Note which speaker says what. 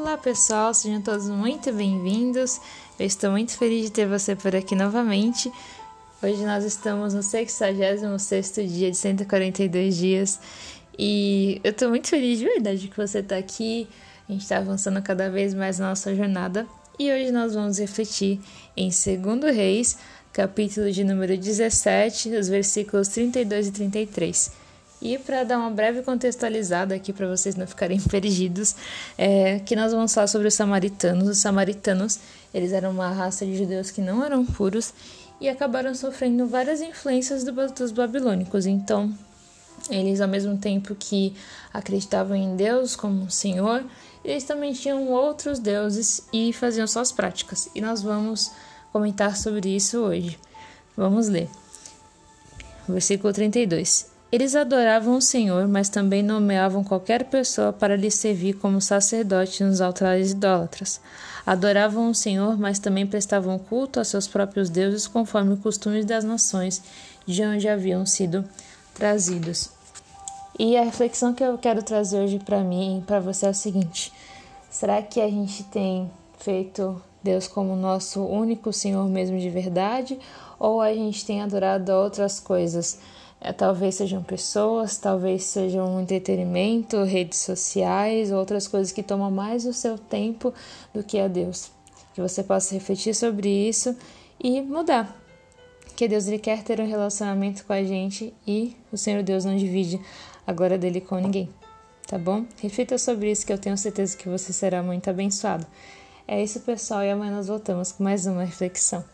Speaker 1: Olá pessoal, sejam todos muito bem-vindos. Eu estou muito feliz de ter você por aqui novamente. Hoje nós estamos no 66 dia de 142 dias e eu estou muito feliz de verdade que você está aqui. A gente está avançando cada vez mais na nossa jornada e hoje nós vamos refletir em 2 Reis, capítulo de número 17, os versículos 32 e 33. E para dar uma breve contextualizada aqui para vocês não ficarem perdidos, é que nós vamos falar sobre os samaritanos. Os samaritanos, eles eram uma raça de judeus que não eram puros e acabaram sofrendo várias influências do, dos babilônicos. Então, eles ao mesmo tempo que acreditavam em Deus como Senhor, eles também tinham outros deuses e faziam suas práticas. E nós vamos comentar sobre isso hoje. Vamos ler. Versículo 32. Eles adoravam o Senhor, mas também nomeavam qualquer pessoa para lhe servir como sacerdote nos altares idólatras. Adoravam o Senhor, mas também prestavam culto a seus próprios deuses, conforme o costume das nações de onde haviam sido trazidos. E a reflexão que eu quero trazer hoje para mim e para você é o seguinte: será que a gente tem feito Deus como nosso único Senhor mesmo de verdade, ou a gente tem adorado outras coisas? É, talvez sejam pessoas, talvez sejam entretenimento, redes sociais, outras coisas que tomam mais o seu tempo do que a Deus. Que você possa refletir sobre isso e mudar. Que Deus ele quer ter um relacionamento com a gente e o Senhor Deus não divide a glória dele com ninguém. Tá bom? Reflita sobre isso que eu tenho certeza que você será muito abençoado. É isso, pessoal, e amanhã nós voltamos com mais uma reflexão.